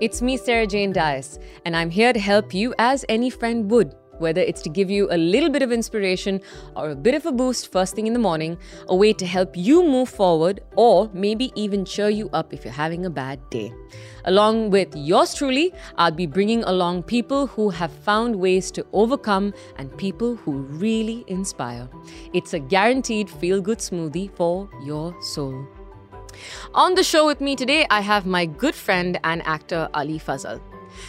It's me, Sarah Jane Dias, and I'm here to help you as any friend would. Whether it's to give you a little bit of inspiration or a bit of a boost first thing in the morning, a way to help you move forward, or maybe even cheer you up if you're having a bad day. Along with yours truly, I'll be bringing along people who have found ways to overcome and people who really inspire. It's a guaranteed feel good smoothie for your soul. On the show with me today, I have my good friend and actor Ali Fazal.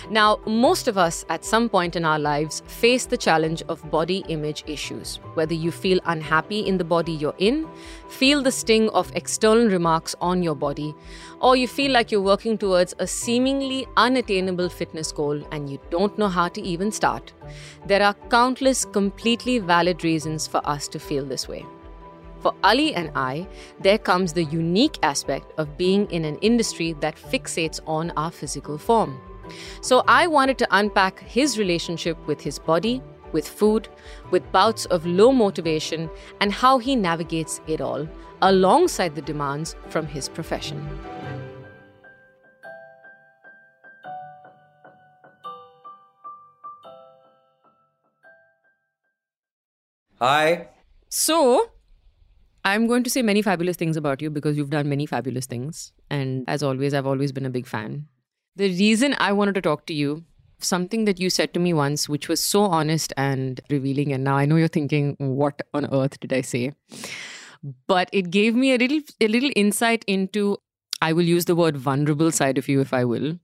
Now, most of us at some point in our lives face the challenge of body image issues. Whether you feel unhappy in the body you're in, feel the sting of external remarks on your body, or you feel like you're working towards a seemingly unattainable fitness goal and you don't know how to even start, there are countless completely valid reasons for us to feel this way. For Ali and I, there comes the unique aspect of being in an industry that fixates on our physical form. So I wanted to unpack his relationship with his body, with food, with bouts of low motivation, and how he navigates it all alongside the demands from his profession. Hi. So, I'm going to say many fabulous things about you because you've done many fabulous things. And as always, I've always been a big fan. The reason I wanted to talk to you, something that you said to me once, which was so honest and revealing. And now I know you're thinking, what on earth did I say? But it gave me a little, a little insight into, I will use the word vulnerable side of you if I will,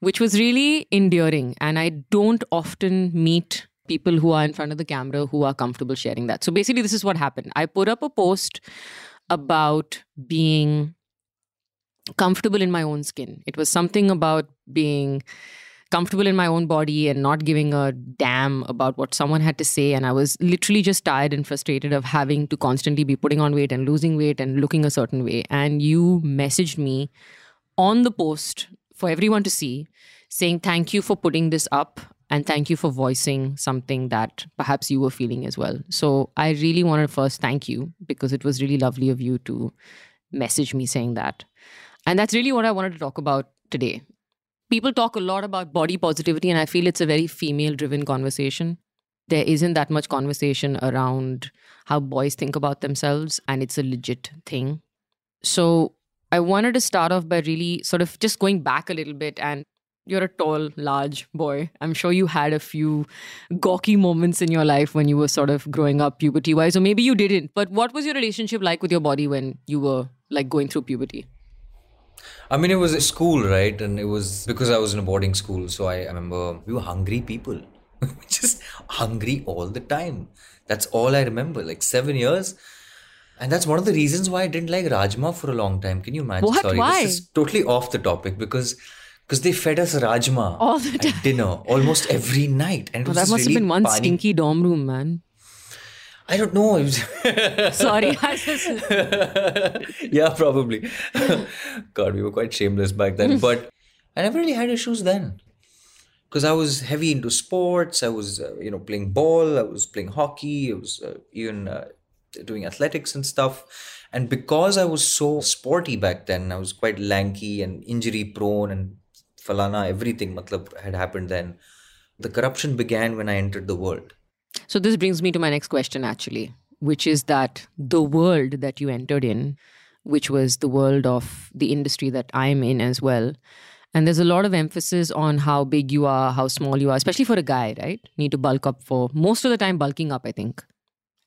which was really endearing. And I don't often meet people who are in front of the camera who are comfortable sharing that. So basically, this is what happened. I put up a post about being comfortable in my own skin. It was something about being comfortable in my own body and not giving a damn about what someone had to say. And I was literally just tired and frustrated of having to constantly be putting on weight and losing weight and looking a certain way. And you messaged me on the post for everyone to see saying, Thank you for putting this up. And thank you for voicing something that perhaps you were feeling as well. So I really want to first thank you because it was really lovely of you to message me saying that. And that's really what I wanted to talk about today. People talk a lot about body positivity, and I feel it's a very female driven conversation. There isn't that much conversation around how boys think about themselves, and it's a legit thing. So I wanted to start off by really sort of just going back a little bit and you're a tall, large boy. I'm sure you had a few gawky moments in your life when you were sort of growing up puberty wise, or maybe you didn't. But what was your relationship like with your body when you were like going through puberty? I mean, it was a school, right? And it was because I was in a boarding school. So I remember we were hungry people, just hungry all the time. That's all I remember. Like seven years. And that's one of the reasons why I didn't like Rajma for a long time. Can you imagine? What? Sorry, Why? this is totally off the topic because because they fed us Rajma All the time. at dinner almost every night. And it Well, was that must really have been one pani- stinky dorm room, man. I don't know. Sorry. I just- yeah, probably. God, we were quite shameless back then. But I never really had issues then. Because I was heavy into sports. I was, uh, you know, playing ball. I was playing hockey. I was uh, even uh, doing athletics and stuff. And because I was so sporty back then, I was quite lanky and injury prone and falana, everything matlab, had happened then. The corruption began when I entered the world. so this brings me to my next question, actually, which is that the world that you entered in, which was the world of the industry that I'm in as well. And there's a lot of emphasis on how big you are, how small you are, especially for a guy, right? Need to bulk up for most of the time, bulking up, I think.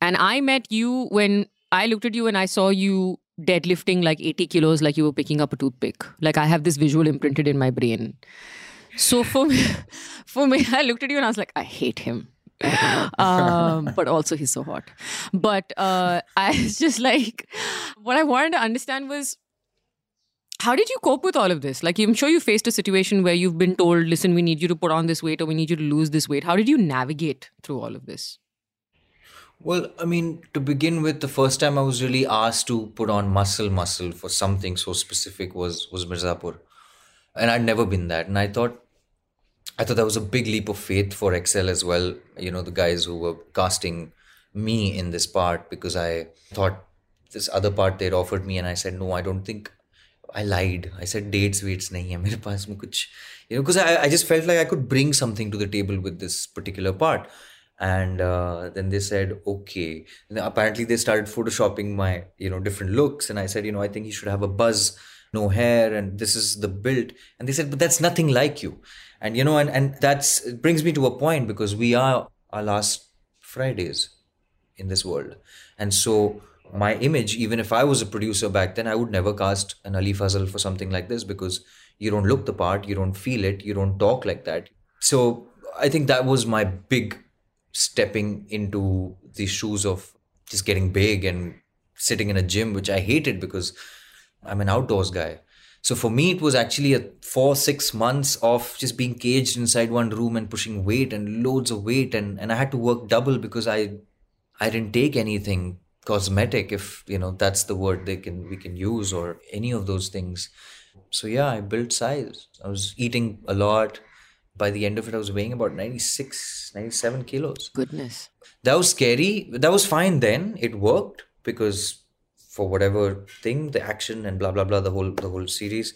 And I met you when I looked at you and I saw you deadlifting like 80 kilos, like you were picking up a toothpick. Like I have this visual imprinted in my brain. So for me, for me, I looked at you and I was like, I hate him. um, but also he's so hot. But uh, I was just like, what I wanted to understand was how did you cope with all of this? Like, I'm sure you faced a situation where you've been told, listen, we need you to put on this weight or we need you to lose this weight. How did you navigate through all of this? Well, I mean, to begin with, the first time I was really asked to put on muscle muscle for something so specific was was Mirzapur. And I'd never been that. And I thought I thought that was a big leap of faith for Excel as well. You know, the guys who were casting me in this part because I thought this other part they'd offered me and I said, no, I don't think I lied. I said dates weights nahi hai mere paas kuch you know, because I, I just felt like I could bring something to the table with this particular part. And uh, then they said, okay. And apparently they started photoshopping my, you know, different looks. And I said, you know, I think he should have a buzz, no hair, and this is the build. And they said, but that's nothing like you. And you know, and and that's brings me to a point because we are our last Fridays in this world, and so my image, even if I was a producer back then, I would never cast an Ali Fazal for something like this because you don't look the part, you don't feel it, you don't talk like that. So I think that was my big stepping into the shoes of just getting big and sitting in a gym, which I hated because I'm an outdoors guy. So for me, it was actually a four, six months of just being caged inside one room and pushing weight and loads of weight. And, and I had to work double because I, I didn't take anything cosmetic, if, you know, that's the word they can, we can use or any of those things. So yeah, I built size. I was eating a lot. By the end of it, I was weighing about 96, 97 kilos. Goodness. That was scary. That was fine then. It worked because for whatever thing, the action and blah blah blah, the whole the whole series.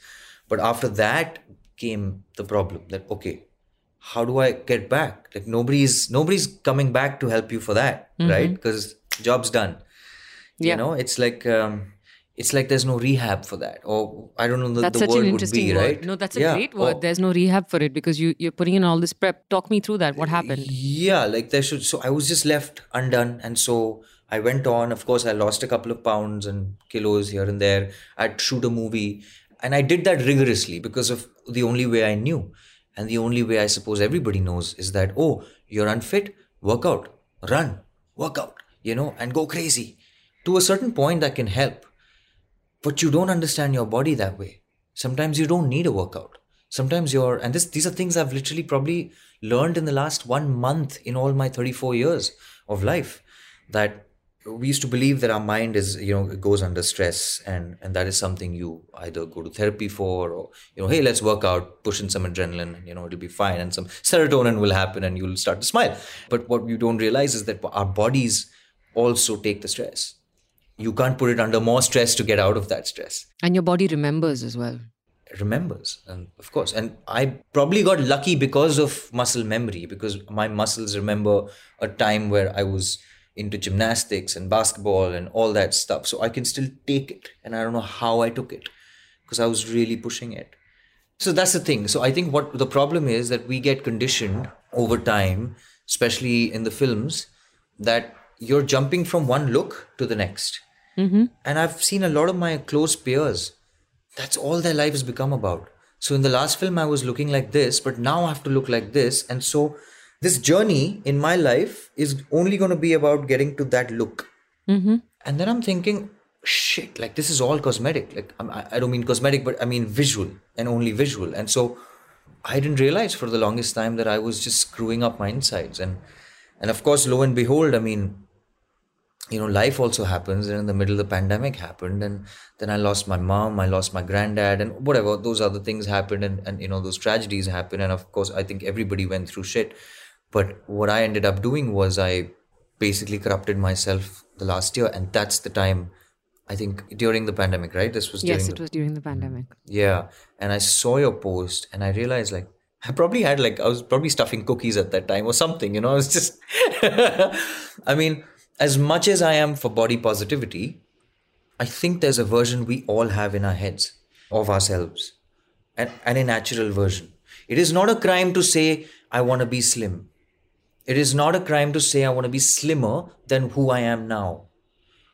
But after that came the problem that okay, how do I get back? Like nobody's nobody's coming back to help you for that, right? Because job's done. Yeah. You know, it's like um, it's like there's no rehab for that, or I don't know the, That's the such word an would interesting be word. right. No, that's a Yeah, great word. or- There's no rehab for it because you you're putting in all this prep. Talk me through that. What happened? Yeah, like there should. So I was just left undone, and so I went on. Of course, I lost a couple of pounds and kilos here and there. I'd shoot a movie, and I did that rigorously because of the only way I knew, and the only way I suppose everybody knows is that oh, you're unfit, work out, run, work out, you know, and go crazy. To a certain point, that can help, but you don't understand your body that way. Sometimes you don't need a workout. Sometimes you're, and this, these are things I've literally probably learned in the last one month in all my 34 years of life. That we used to believe that our mind is, you know, it goes under stress, and and that is something you either go to therapy for, or you know, hey, let's work out, push in some adrenaline, and you know, it'll be fine, and some serotonin will happen, and you'll start to smile. But what you don't realize is that our bodies also take the stress. You can't put it under more stress to get out of that stress. And your body remembers as well. remembers and of course and i probably got lucky because of muscle memory because my muscles remember a time where i was into gymnastics and basketball and all that stuff. So i can still take it and i don't know how i took it because i was really pushing it. So that's the thing. So i think what the problem is that we get conditioned over time especially in the films that you're jumping from one look to the next Mm-hmm. and i've seen a lot of my close peers that's all their life has become about. So in the last film, I was looking like this, but now I have to look like this. And so this journey in my life is only going to be about getting to that look. Mm-hmm. And then I'm thinking, shit, like this is all cosmetic. Like I don't mean cosmetic, but I mean visual and only visual. And so I didn't realize for the longest time that I was just screwing up my insides. And and of course, lo and behold, I mean, you know life also happens and in the middle of the pandemic happened and then i lost my mom i lost my granddad and whatever those other things happened and, and you know those tragedies happened and of course i think everybody went through shit but what i ended up doing was i basically corrupted myself the last year and that's the time i think during the pandemic right this was during Yes, the, it was during the pandemic. Mm-hmm. yeah. And I saw your post and I realized like I probably had like I was probably stuffing cookies at that time or something, you know. I was just I mean, as much as I am for body positivity, I think there's a version we all have in our heads of ourselves. And, and a natural version. It is not a crime to say I want to be slim. It is not a crime to say I want to be slimmer than who I am now.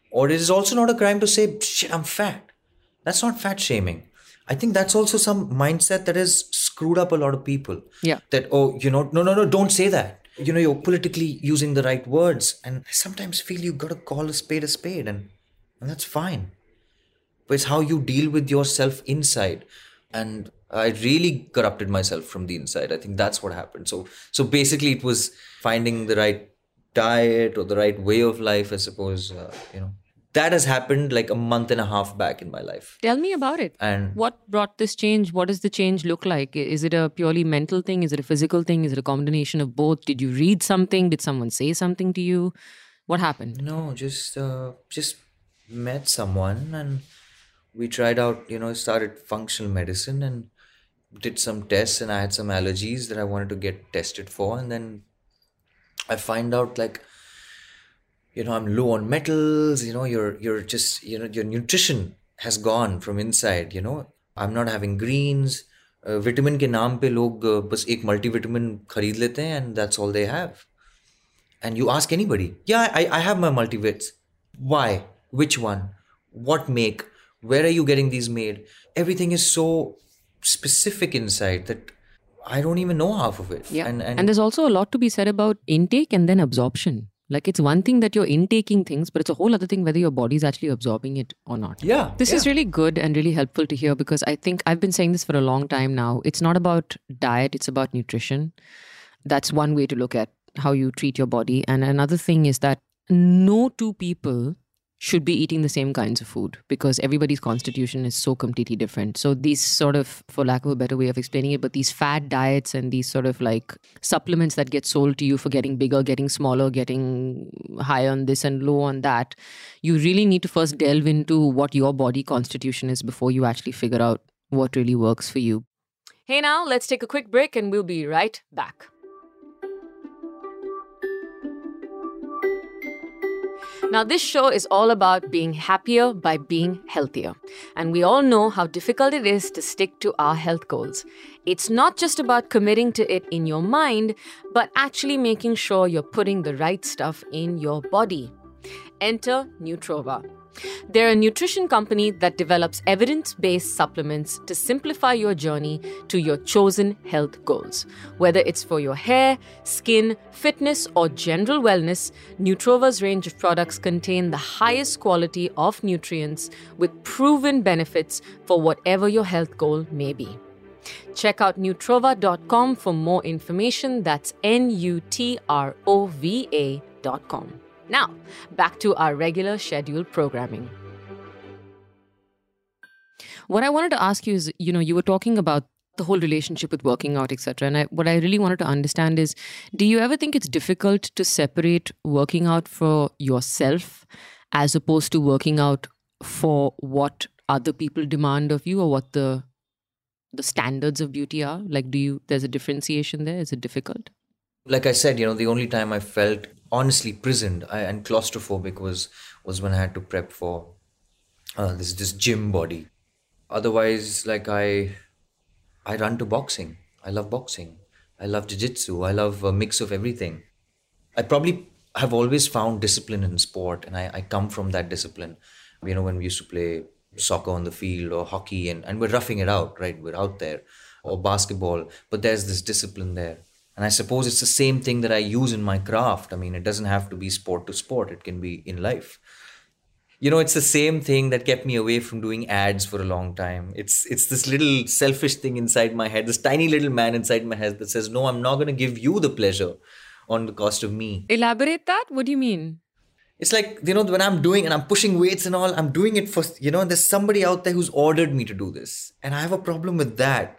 Or it is also not a crime to say, shit, I'm fat. That's not fat shaming. I think that's also some mindset that has screwed up a lot of people. Yeah. That, oh, you know, no, no, no, don't say that. You know, you're politically using the right words. And I sometimes feel you've got to call a spade a spade, and, and that's fine. But it's how you deal with yourself inside. And I really corrupted myself from the inside. I think that's what happened. So, so basically, it was finding the right diet or the right way of life, I suppose. Uh, you know, that has happened like a month and a half back in my life. Tell me about it. And What brought this change? What does the change look like? Is it a purely mental thing? Is it a physical thing? Is it a combination of both? Did you read something? Did someone say something to you? What happened? No, just uh, just met someone and we tried out, you know, started functional medicine and did some tests and I had some allergies that I wanted to get tested for. And then I find out like, you know, I'm low on metals, you know, you're, you're just, you know, your nutrition has gone from inside, you know, I'm not having greens. Vitamin के नाम पे लोग बस एक multivitamin खरीद लेते हैं and that's all they have and you ask anybody या I I have my मल्टीविट्स why which one what make where are you getting these made everything is so specific inside that i don't even know half of it yeah and, and, and there's also a lot to be said about intake and then absorption like it's one thing that you're intaking things, but it's a whole other thing whether your body's actually absorbing it or not. Yeah. This yeah. is really good and really helpful to hear because I think I've been saying this for a long time now. It's not about diet, it's about nutrition. That's one way to look at how you treat your body. And another thing is that no two people should be eating the same kinds of food because everybody's constitution is so completely different. So these sort of, for lack of a better way of explaining it, but these fad diets and these sort of like supplements that get sold to you for getting bigger, getting smaller, getting high on this and low on that, you really need to first delve into what your body constitution is before you actually figure out what really works for you. Hey now, let's take a quick break and we'll be right back. Now, this show is all about being happier by being healthier. And we all know how difficult it is to stick to our health goals. It's not just about committing to it in your mind, but actually making sure you're putting the right stuff in your body. Enter Nutrova. They're a nutrition company that develops evidence based supplements to simplify your journey to your chosen health goals. Whether it's for your hair, skin, fitness, or general wellness, Nutrova's range of products contain the highest quality of nutrients with proven benefits for whatever your health goal may be. Check out Nutrova.com for more information. That's N U T R O V A.com. Now, back to our regular scheduled programming. What I wanted to ask you is, you know, you were talking about the whole relationship with working out, etc. And I, what I really wanted to understand is, do you ever think it's difficult to separate working out for yourself as opposed to working out for what other people demand of you or what the the standards of beauty are? Like, do you? There's a differentiation there. Is it difficult? Like I said, you know, the only time I felt honestly prisoned I, and claustrophobic was was when I had to prep for uh, this this gym body. Otherwise, like I I run to boxing. I love boxing. I love jiu-jitsu. I love a mix of everything. I probably have always found discipline in sport, and I, I come from that discipline. You know, when we used to play soccer on the field or hockey, and, and we're roughing it out, right? We're out there, or basketball, but there's this discipline there. And I suppose it's the same thing that I use in my craft. I mean, it doesn't have to be sport to sport, it can be in life. You know, it's the same thing that kept me away from doing ads for a long time. It's it's this little selfish thing inside my head, this tiny little man inside my head that says, "No, I'm not going to give you the pleasure on the cost of me." Elaborate that? What do you mean? It's like, you know, when I'm doing and I'm pushing weights and all, I'm doing it for, you know, there's somebody out there who's ordered me to do this. And I have a problem with that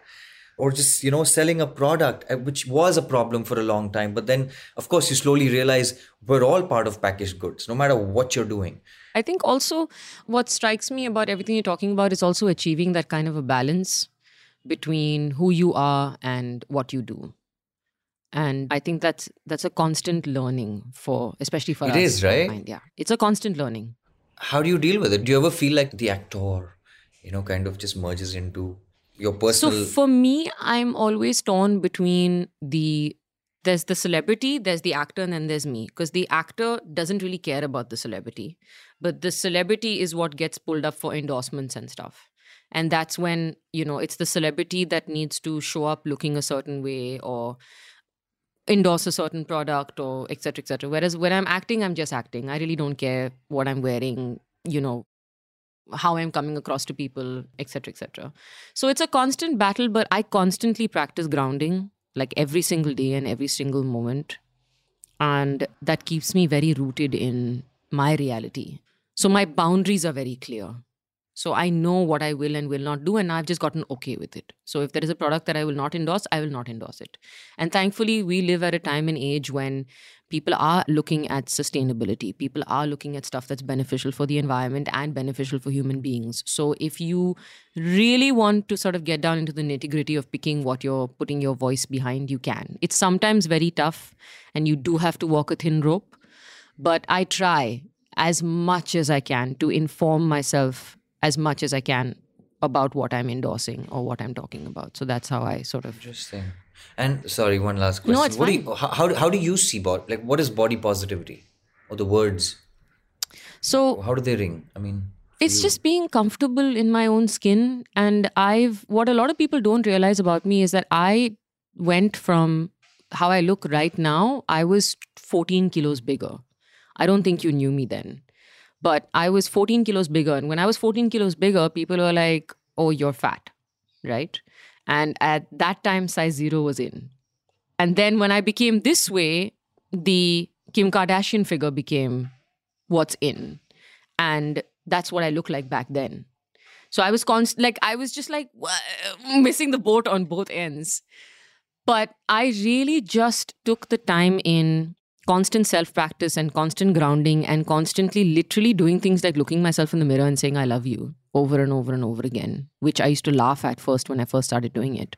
or just you know selling a product uh, which was a problem for a long time but then of course you slowly realize we're all part of packaged goods no matter what you're doing. I think also what strikes me about everything you're talking about is also achieving that kind of a balance between who you are and what you do. And i think that's that's a constant learning for especially for it us it is right? yeah. It's a constant learning. How do you deal with it? Do you ever feel like the actor you know kind of just merges into your personal so for me i'm always torn between the there's the celebrity there's the actor and then there's me because the actor doesn't really care about the celebrity. But the celebrity is what gets pulled up for endorsements and stuff. And that's when you know it's the celebrity that needs to show up looking a certain way or endorse a certain product or etc etc whereas when i'm acting i'm just acting. I really don't care what i'm wearing you know how I'm coming across to people, etc., etc. So it's a constant battle, but I constantly practice grounding like every single day and every single moment. And that keeps me very rooted in my reality. So my boundaries are very clear. So I know what I will and will not do, and I've just gotten okay with it. So if there is a product that I will not endorse, I will not endorse it. And thankfully, we live at a time and age when people are looking at sustainability. People are looking at stuff that's beneficial for the environment and beneficial for human beings. So if you really want to sort of get down into the nitty gritty of picking what you're putting your voice behind, you can. It's sometimes very tough, and you do have to walk a thin rope. But I try as much as I can to inform myself as much as I can about what I'm endorsing or what I'm talking about. So that's how I sort of. Interesting. And sorry, one last question. No, it's what Do you, how, how, how do you see body? Like, what is body positivity? Or the words? So How do they ring? I mean, it's just being comfortable in my own skin. And I've, what a lot of people don't realize about me is that I went from how I look right now, I was 14 kilos bigger. I don't think you knew me then. But I was 14 kilos bigger. And when I was 14 kilos bigger, people were like, oh, you're fat, right? And at that time, size zero was in. And then when I became this way, the Kim Kardashian figure became what's in. And that's what I looked like back then. So I was const- like, I was just like missing the boat on both ends. But I really just took the time in constant self practice and constant grounding and constantly literally doing things like looking myself in the mirror and saying, I love you over and over and over again, which I used to laugh at first when I first started doing it.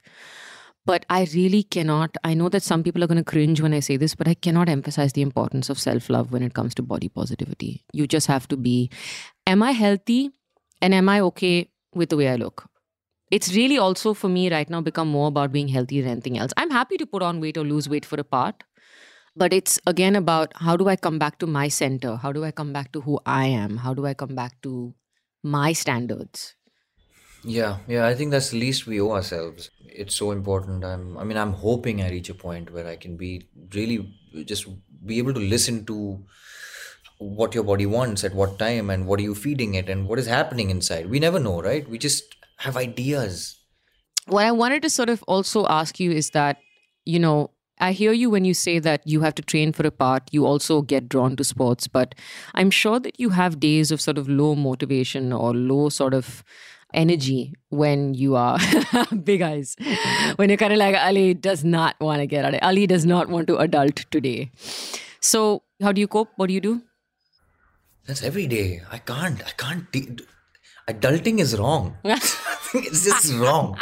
But I really cannot. I know that some people are going to cringe when I say this, but I cannot emphasize the importance of self love when it comes to body positivity. You just have to be Am I healthy? And am I okay with the way I look? It's really also for me right now become more about being healthy than anything else. I'm happy to put on weight or lose weight for a part, but it's again about how do I come back to my center? How do I come back to who I am? How do I come back to my standards? Yeah, yeah, I think that's the least we owe ourselves. It's so important. I'm, I mean, I'm hoping I reach a point where I can be really just be able to listen to what your body wants at what time and what are you feeding it and what is happening inside. We never know, right? We just have ideas. what I wanted to sort of also ask you is that, you know, I hear you when you say that you have to train for a part, you also get drawn to sports, but I'm sure that you have days of sort of low motivation or low sort of energy when you are big eyes. When you're kind of like, Ali does not want to get out of Ali does not want to adult today. So, how do you cope? What do you do? That's every day. I can't. I can't. De- adulting is wrong. It's just wrong.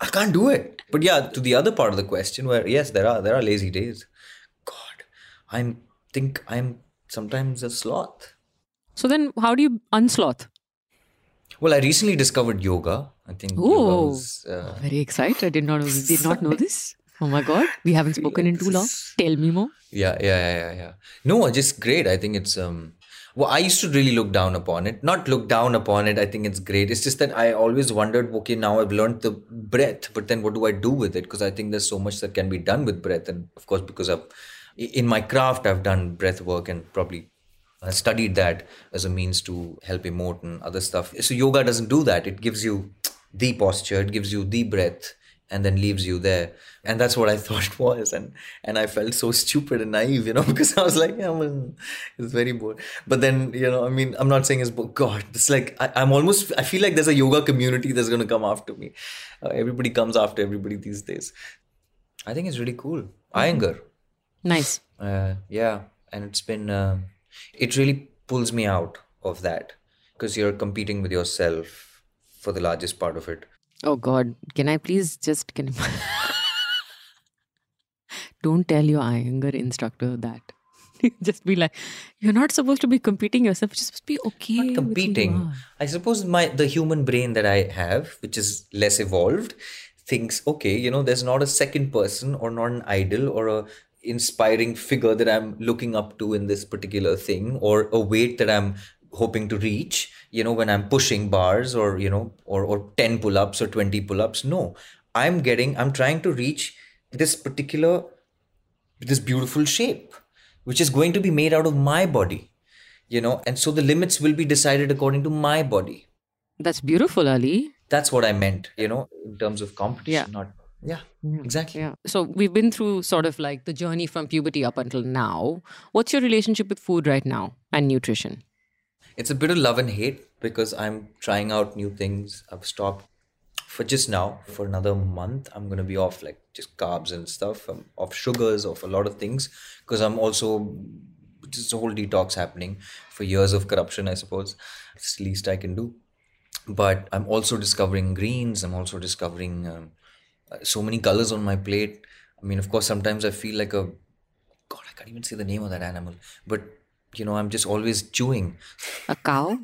I can't do it. But yeah, to the other part of the question, where yes, there are there are lazy days. God, I'm think I'm sometimes a sloth. So, then how do you unsloth? Well, I recently discovered yoga. I think Oh, was, uh, Very excited. I did not did not know this. Oh my god, we haven't spoken in too long. Tell me more. yeah, yeah, yeah, yeah, yeah. No, just great. I think it's um. Well, I used to really look down upon it. Not look down upon it. I think it's great. It's just that I always wondered. Okay, now I've learned the breath, but then what do I do with it? Because I think there's so much that can be done with breath, and of course, because I've in my craft, I've done breath work and probably I studied that as a means to help emote and other stuff. So yoga doesn't do that. It gives you the posture, it gives you the breath, and then leaves you there. And that's what I thought it was. And and I felt so stupid and naive, you know, because I was like, yeah, man, it's very bored. But then, you know, I mean, I'm not saying it's bo- God. It's like I, I'm almost. I feel like there's a yoga community that's going to come after me. Uh, everybody comes after everybody these days. I think it's really cool. Iyengar. Nice. Uh, yeah, and it's been um it really pulls me out of that because you're competing with yourself for the largest part of it. Oh God, can I please just can? Don't tell your Iyengar instructor that. just be like, you're not supposed to be competing yourself. You're supposed to be okay. you Competing. I suppose my the human brain that I have, which is less evolved, thinks okay, you know, there's not a second person or not an idol or a inspiring figure that I'm looking up to in this particular thing or a weight that I'm hoping to reach you know when i'm pushing bars or you know or or 10 pull-ups or 20 pull-ups no i'm getting i'm trying to reach this particular this beautiful shape which is going to be made out of my body you know and so the limits will be decided according to my body That's beautiful, Ali. that's what i meant you know in terms of competition Yeah. not yeah exactly Yeah. So we've been through sort of like the journey from puberty up until now. What's your relationship with food right now and nutrition? It's a bit of love and hate because I'm trying out new things. I've stopped for just now for another month. I'm gonna be off like just carbs and stuff. I'm off sugars, off a lot of things because I'm also just a whole detox happening for years of corruption. I suppose it's the least I can do. But I'm also discovering greens. I'm also discovering um, so many colors on my plate. I mean, of course, sometimes I feel like a God. I can't even say the name of that animal, but you know, I'm just always chewing. A cow?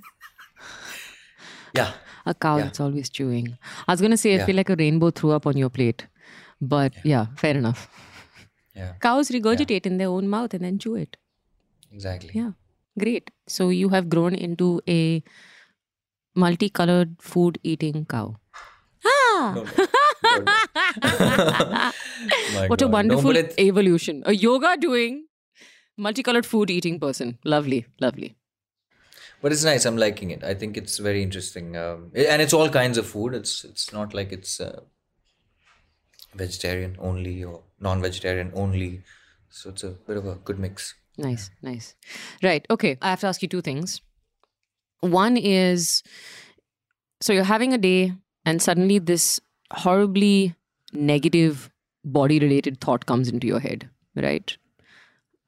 Yeah, A cow Yeah. that's always chewing. I was gonna say I Yeah. feel like a rainbow threw up on your plate. But yeah, fair enough. yeah, Cows regurgitate in their own mouth and then chew it. exactly. Yeah. Great. So you have grown into a multicolored food eating cow. Ah! No, no. No. What a God. No, wonderful it- evolution. A yoga doing, multicolored food eating person. Lovely, lovely. but it's nice. I'm liking it. I think it's very interesting, um, and it's all kinds of food. It's it's not like it's uh, vegetarian only or non-vegetarian only. So it's a bit of a good mix. Nice, nice. Right. Okay. I have to ask you two things. One is so you're having a day, and suddenly this horribly negative body related thought comes into your head, right?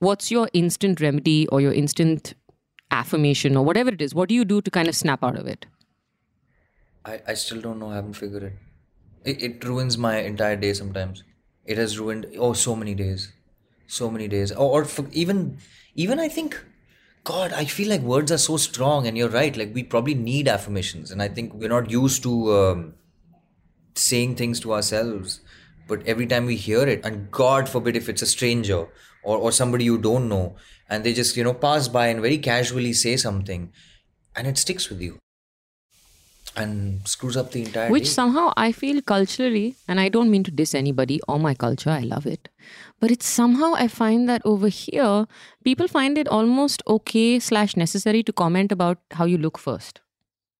What's your instant remedy or your instant affirmation or whatever it is? What do you do to kind of snap out of it? I, I still don't know. I haven't figured it. it. It ruins my entire day sometimes. It has ruined oh so many days, so many days. Or, or even even I think, God, I feel like words are so strong. And you're right. Like we probably need affirmations, and I think we're not used to um, saying things to ourselves. But every time we hear it, and God forbid if it's a stranger or, or somebody you don't know, and they just you know pass by and very casually say something, and it sticks with you and screws up the entire Which day. somehow I feel culturally, and I don't mean to diss anybody or my culture, I love it. But it's somehow I find that over here, people find it almost okay slash necessary to comment about how you look first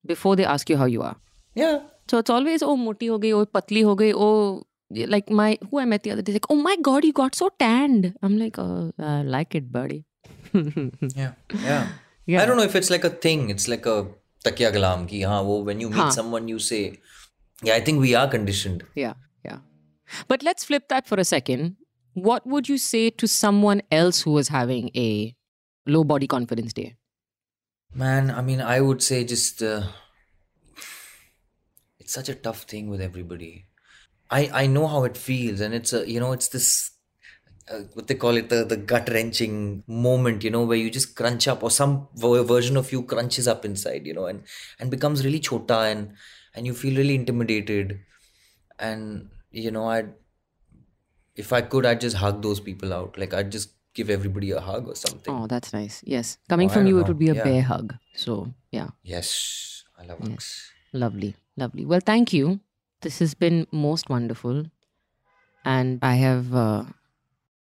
before they ask you how you are. yeah So it's always, oh, moti ho gayi, oh, patli ho gayi, oh, like my, who I met the other day, like, oh my God, you got so tanned. I'm like, oh, I like it, buddy. yeah yeah Yeah. i don't know if it's like a thing it's like a takya galam ki haan, wo, when you meet Haan. someone you say yeah i think we are conditioned Yeah, yeah. But let's flip that for a second. What would you say to someone else who was having a low body confidence day? man i mean i would say just uh, it's such a tough thing with everybody i i know how it feels and it's a you know it's this uh, what they call it the, the gut wrenching moment you know where you just crunch up or some ver- version of you crunches up inside you know and and becomes really chota and and you feel really intimidated and you know i if i could i'd just hug those people out like i'd just give everybody a hug or something Oh, that's nice. Yes. Coming Oh, from you, it would be a Yeah. bear hug. So, yeah. yes i love hugs Lovely. Lovely. Well, thank you. This has been most wonderful. And I have uh,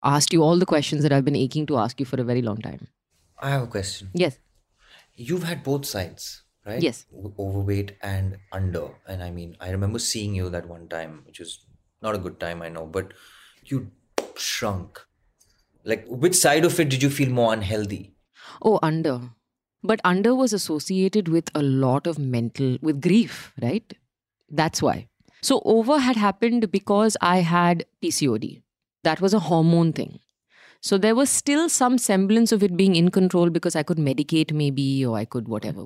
asked you all the questions that I've been aching to ask you for a very long time. i have a question Yes. you've had both sides right Yes. O- overweight and under and i mean i remember seeing you that one time which was not a good time i know but you shrunk like which side of it did you feel more unhealthy Oh, under. But under was associated with a lot of mental, with grief, right? That's why. So, over had happened because I had PCOD. That was a hormone thing. So, there was still some semblance of it being in control because I could medicate maybe or I could whatever.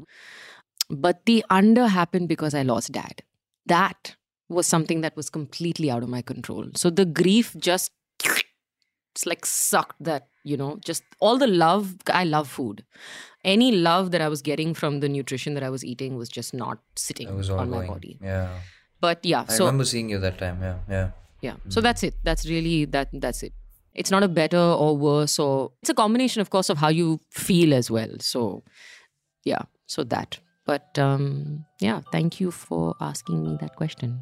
But the under happened because I lost dad. That was something that was completely out of my control. So, the grief just it's like sucked that you know just all the love i love food any love that i was getting from the nutrition that i was eating was just not sitting it was all on my body yeah but yeah i so remember seeing you that time yeah yeah. Yeah so that's it. That's really that that's it. It's not a better or worse or it's a combination of course of how you feel as well. So yeah so that. But um yeah thank you for asking me that question.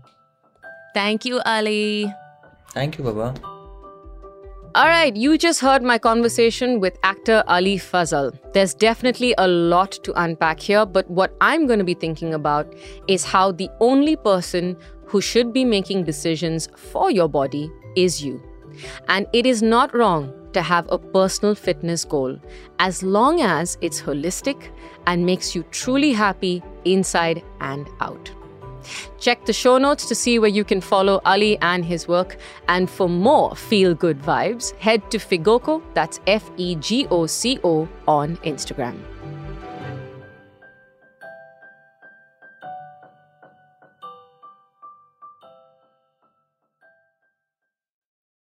Thank you ali. Thank you baba All right, you just heard my conversation with actor Ali Fazal. There's definitely a lot to unpack here, but what I'm going to be thinking about is how the only person who should be making decisions for your body is you. And it is not wrong to have a personal fitness goal as long as it's holistic and makes you truly happy inside and out. Check the show notes to see where you can follow Ali and his work. And for more feel good vibes, head to Fegoco, that's F E G O C O, on Instagram.